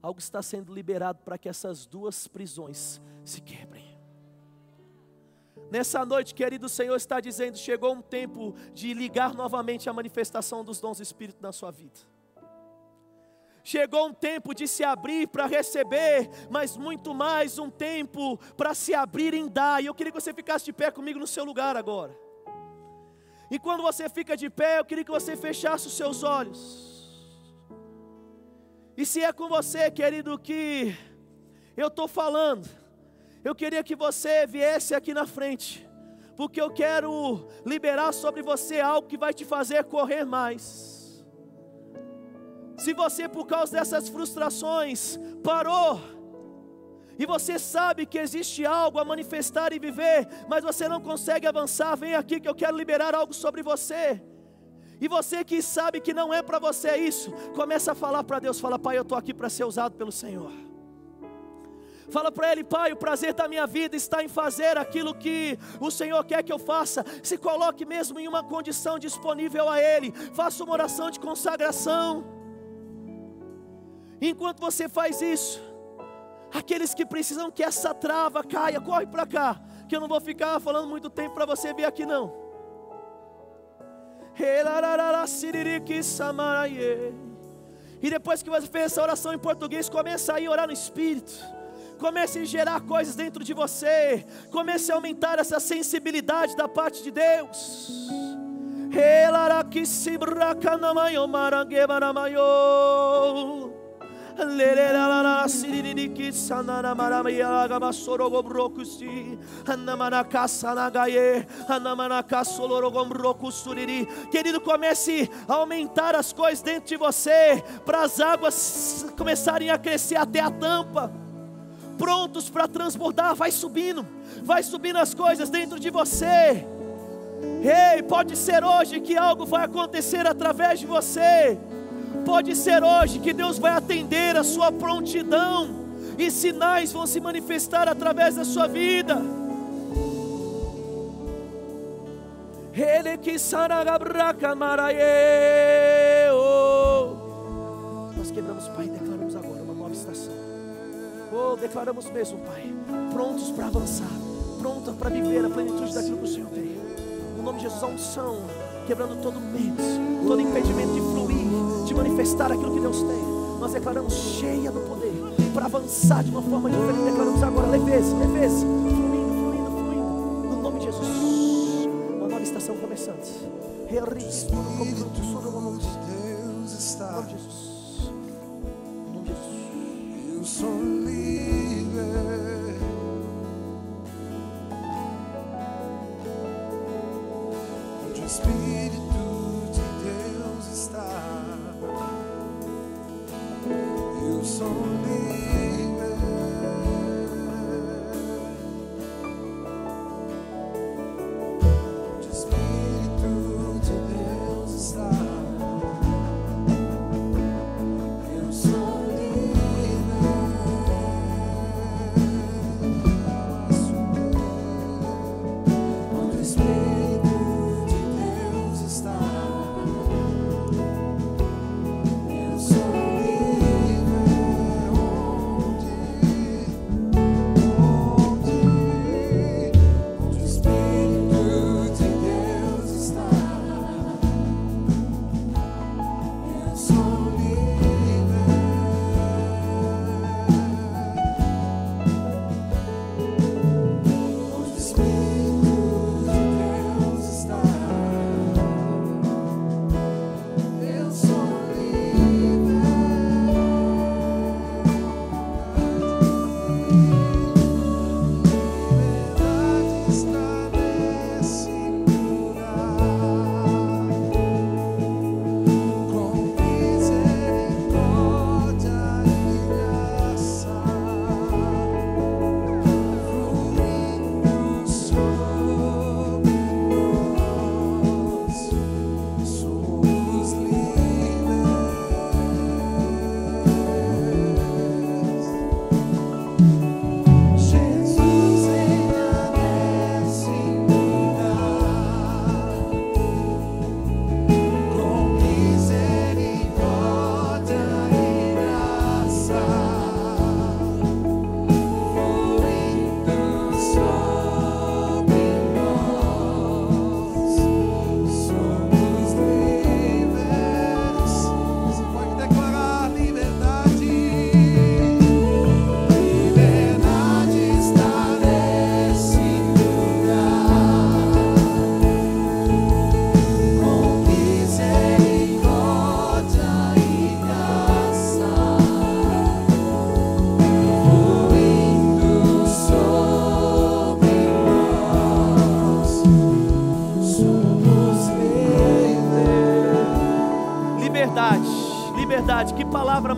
algo está sendo liberado para que essas duas prisões se quebrem. Nessa noite, querido, o Senhor está dizendo: chegou um tempo de ligar novamente a manifestação dos dons do Espírito na sua vida. Chegou um tempo de se abrir para receber, mas muito mais um tempo para se abrir em dar. E eu queria que você ficasse de pé comigo no seu lugar agora. E quando você fica de pé, eu queria que você fechasse os seus olhos. E se é com você, querido, que eu estou falando, eu queria que você viesse aqui na frente, porque eu quero liberar sobre você algo que vai te fazer correr mais. Se você, por causa dessas frustrações, parou, e você sabe que existe algo a manifestar e viver, mas você não consegue avançar, vem aqui que eu quero liberar algo sobre você. E você que sabe que não é para você isso, começa a falar para Deus, fala: "Pai, eu estou aqui para ser usado pelo Senhor". Fala para Ele, Pai, o prazer da minha vida está em fazer aquilo que o Senhor quer que eu faça. Se coloque mesmo em uma condição disponível a Ele. Faça uma oração de consagração. Enquanto você faz isso, Aqueles que precisam que essa trava caia, corre para cá, que eu não vou ficar falando muito tempo para você vir aqui não. E depois que você fez essa oração em português, começa a ir orar no Espírito. Comece a gerar coisas dentro de você. Comece a aumentar essa sensibilidade da parte de Deus. Querido, comece a aumentar as coisas dentro de você, para as águas começarem a crescer até a tampa, prontos para transbordar. Vai subindo, vai subindo as coisas dentro de você. Ei, pode ser hoje que algo vai acontecer através de você. Pode ser hoje que Deus vai atender a sua prontidão e sinais vão se manifestar através da sua vida. Ele que Nós quebramos, Pai, declaramos agora uma nova estação. Oh, declaramos mesmo, Pai, prontos para avançar, prontos para viver a plenitude daquilo que o Senhor tem. No nome de Jesus, a unção, quebrando todo medo, todo impedimento de fluir, de manifestar aquilo que Deus tem. Nós declaramos cheia do poder para avançar de uma forma diferente. Declaramos agora leveza, leveza, fluindo, fluindo, fluindo. No nome de Jesus, uma nova estação começando. Espírito de Deus está. No nome de Jesus. No nome de Jesus. Eu sou livre. Espírito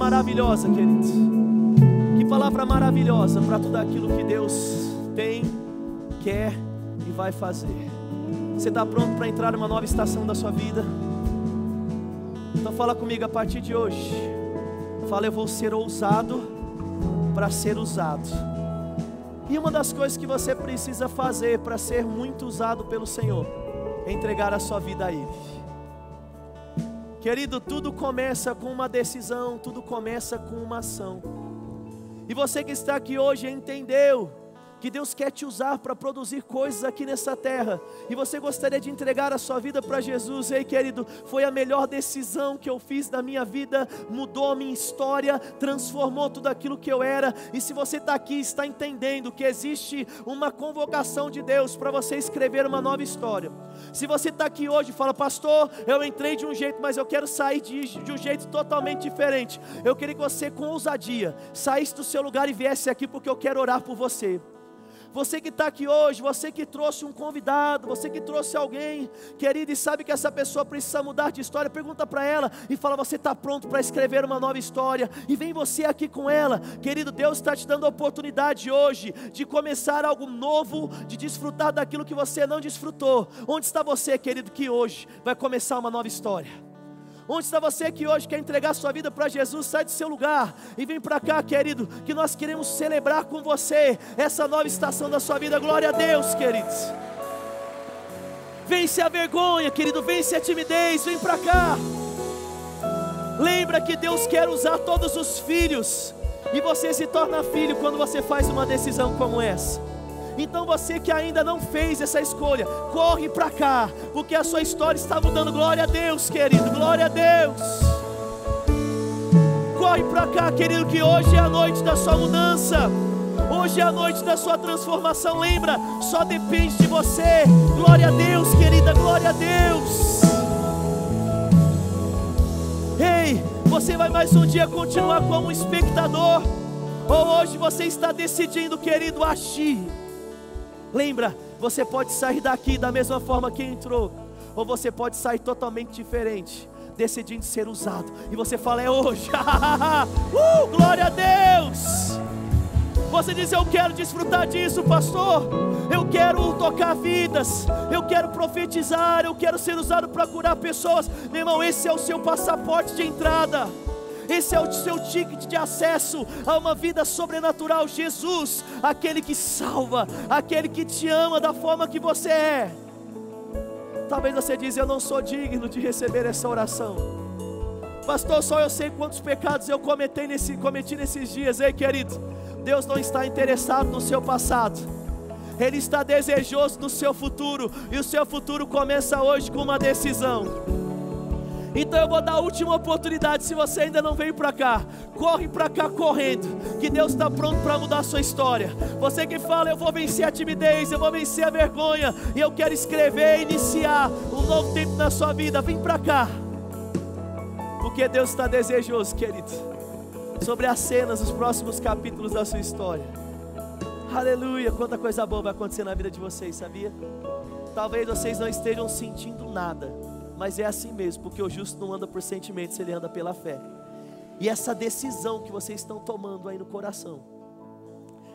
maravilhosa, querido. Que palavra maravilhosa para tudo aquilo que Deus tem, quer e vai fazer. Você está pronto para entrar numa nova estação da sua vida? Então fala comigo a partir de hoje. Fala, eu vou ser ousado para ser usado. E uma das coisas que você precisa fazer para ser muito usado pelo Senhor é entregar a sua vida a Ele. Querido, tudo começa com uma decisão, tudo começa com uma ação. E você que está aqui hoje entendeu que Deus quer te usar para produzir coisas aqui nessa terra, e você gostaria de entregar a sua vida para Jesus, ei querido, foi a melhor decisão que eu fiz na minha vida, mudou a minha história, transformou tudo aquilo que eu era, e se você está aqui, está entendendo que existe uma convocação de Deus para você escrever uma nova história, se você está aqui hoje e fala, pastor, eu entrei de um jeito, mas eu quero sair de, de um jeito totalmente diferente, eu queria que você, com ousadia, saísse do seu lugar e viesse aqui, porque eu quero orar por você. Você que está aqui hoje, você que trouxe um convidado, você que trouxe alguém, querido, e sabe que essa pessoa precisa mudar de história, pergunta para ela e fala: Você está pronto para escrever uma nova história? E vem você aqui com ela, querido. Deus está te dando a oportunidade hoje de começar algo novo, de desfrutar daquilo que você não desfrutou. Onde está você, querido, que hoje vai começar uma nova história? Onde está você que hoje quer entregar sua vida para Jesus? Sai do seu lugar e vem para cá, querido, que nós queremos celebrar com você essa nova estação da sua vida. Glória a Deus, queridos. Vence a vergonha, querido, vence a timidez, vem para cá. Lembra que Deus quer usar todos os filhos, e você se torna filho quando você faz uma decisão como essa. Então você que ainda não fez essa escolha, corre para cá, porque a sua história está mudando. Glória a Deus, querido, glória a Deus. Corre para cá, querido, que hoje é a noite da sua mudança. Hoje é a noite da sua transformação. Lembra, só depende de você. Glória a Deus, querida, glória a Deus. Ei, você vai mais um dia continuar como espectador? Ou hoje você está decidindo, querido, agir? Lembra, você pode sair daqui da mesma forma que entrou, ou você pode sair totalmente diferente, decidindo ser usado. E você fala: É hoje, uh, glória a Deus. Você diz: Eu quero desfrutar disso, pastor. Eu quero tocar vidas. Eu quero profetizar. Eu quero ser usado para curar pessoas. Meu irmão, esse é o seu passaporte de entrada. Esse é o seu ticket de acesso a uma vida sobrenatural. Jesus, aquele que salva, aquele que te ama da forma que você é. Talvez você diz: Eu não sou digno de receber essa oração. Pastor, só eu sei quantos pecados eu cometi, nesse, cometi nesses dias. Ei, querido, Deus não está interessado no seu passado. Ele está desejoso do seu futuro, e o seu futuro começa hoje com uma decisão. Então eu vou dar a última oportunidade. Se você ainda não veio para cá, corre para cá correndo, que Deus está pronto para mudar a sua história. Você que fala, eu vou vencer a timidez, eu vou vencer a vergonha, e eu quero escrever, iniciar um novo tempo na sua vida. Vem para cá, porque Deus está desejoso, querido, sobre as cenas, os próximos capítulos da sua história. Aleluia, quanta coisa boa vai acontecer na vida de vocês, sabia? Talvez vocês não estejam sentindo nada mas é assim mesmo, porque o justo não anda por sentimentos, ele anda pela fé. E essa decisão que vocês estão tomando aí no coração,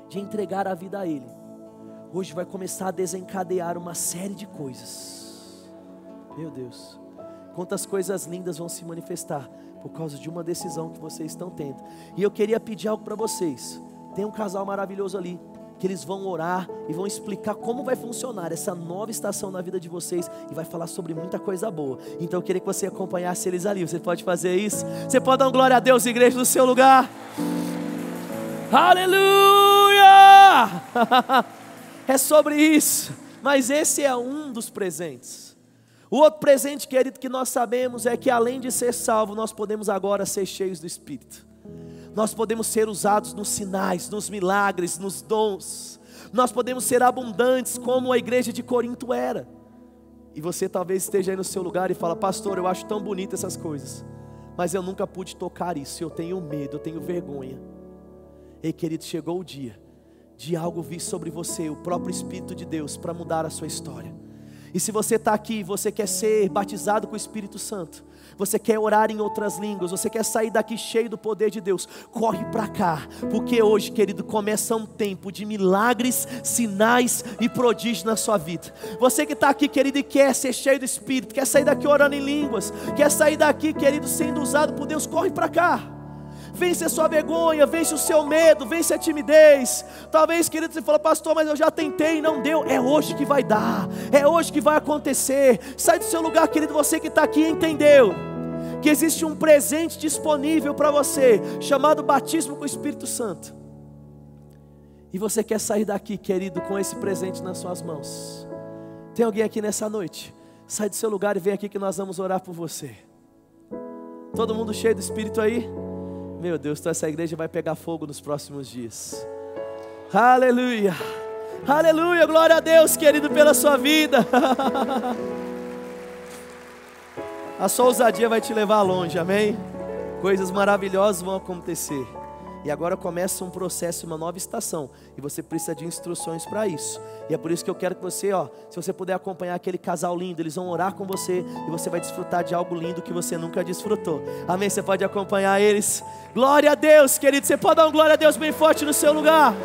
de entregar a vida a Ele, hoje vai começar a desencadear uma série de coisas. Meu Deus, quantas coisas lindas vão se manifestar por causa de uma decisão que vocês estão tendo. E eu queria pedir algo para vocês. Tem um casal maravilhoso ali que eles vão orar e vão explicar como vai funcionar essa nova estação na vida de vocês e vai falar sobre muita coisa boa. Então eu queria que você acompanhasse eles ali. Você pode fazer isso? Você pode dar um glória a Deus, igreja, no seu lugar? Aleluia! é sobre isso. Mas esse é um dos presentes. O outro presente, querido, que nós sabemos é que além de ser salvo, nós podemos agora ser cheios do Espírito nós podemos ser usados nos sinais, nos milagres, nos dons, nós podemos ser abundantes como a igreja de Corinto era. E você talvez esteja aí no seu lugar e fala, pastor, eu acho tão bonito essas coisas, mas eu nunca pude tocar isso, eu tenho medo, eu tenho vergonha. Ei, querido, chegou o dia de algo vir sobre você, o próprio Espírito de Deus, para mudar a sua história. E se você está aqui, você quer ser batizado com o Espírito Santo, você quer orar em outras línguas, você quer sair daqui cheio do poder de Deus, corre para cá, porque hoje, querido, começa um tempo de milagres, sinais e prodígios na sua vida. Você que está aqui, querido, e quer ser cheio do Espírito, quer sair daqui orando em línguas, quer sair daqui, querido, sendo usado por Deus, corre para cá vence a sua vergonha, vence o seu medo, vence a timidez. Talvez, querido, você fala, pastor, mas eu já tentei e não deu. É hoje que vai dar, é hoje que vai acontecer. Sai do seu lugar, querido, você que está aqui entendeu que existe um presente disponível para você, chamado batismo com o Espírito Santo. E você quer sair daqui, querido, com esse presente nas suas mãos. Tem alguém aqui nessa noite? Sai do seu lugar e vem aqui que nós vamos orar por você. Todo mundo cheio do Espírito aí? Meu Deus, então essa igreja vai pegar fogo nos próximos dias. Aleluia. Aleluia, glória a Deus, querido, pela sua vida. A sua ousadia vai te levar longe, amém? Coisas maravilhosas vão acontecer. E agora começa um processo, uma nova estação. E você precisa de instruções para isso. E é por isso que eu quero que você, ó, se você puder acompanhar aquele casal lindo, eles vão orar com você e você vai desfrutar de algo lindo que você nunca desfrutou. Amém? Você pode acompanhar eles. Glória a Deus, querido. Você pode dar um glória a Deus bem forte no seu lugar.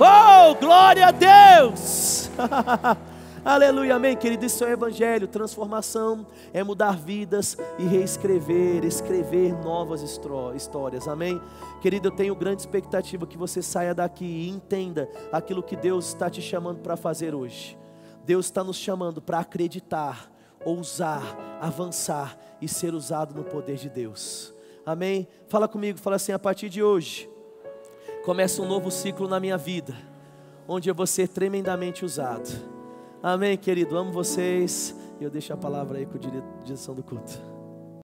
Oh, glória a Deus! Aleluia, amém, querido. Isso é o Evangelho. Transformação é mudar vidas e reescrever, escrever novas histórias, amém. Querido, eu tenho grande expectativa que você saia daqui e entenda aquilo que Deus está te chamando para fazer hoje. Deus está nos chamando para acreditar, ousar, avançar e ser usado no poder de Deus. Amém? Fala comigo, fala assim: a partir de hoje, começa um novo ciclo na minha vida, onde eu vou ser tremendamente usado Amém, querido. Amo vocês. E eu deixo a palavra aí com a direção do culto.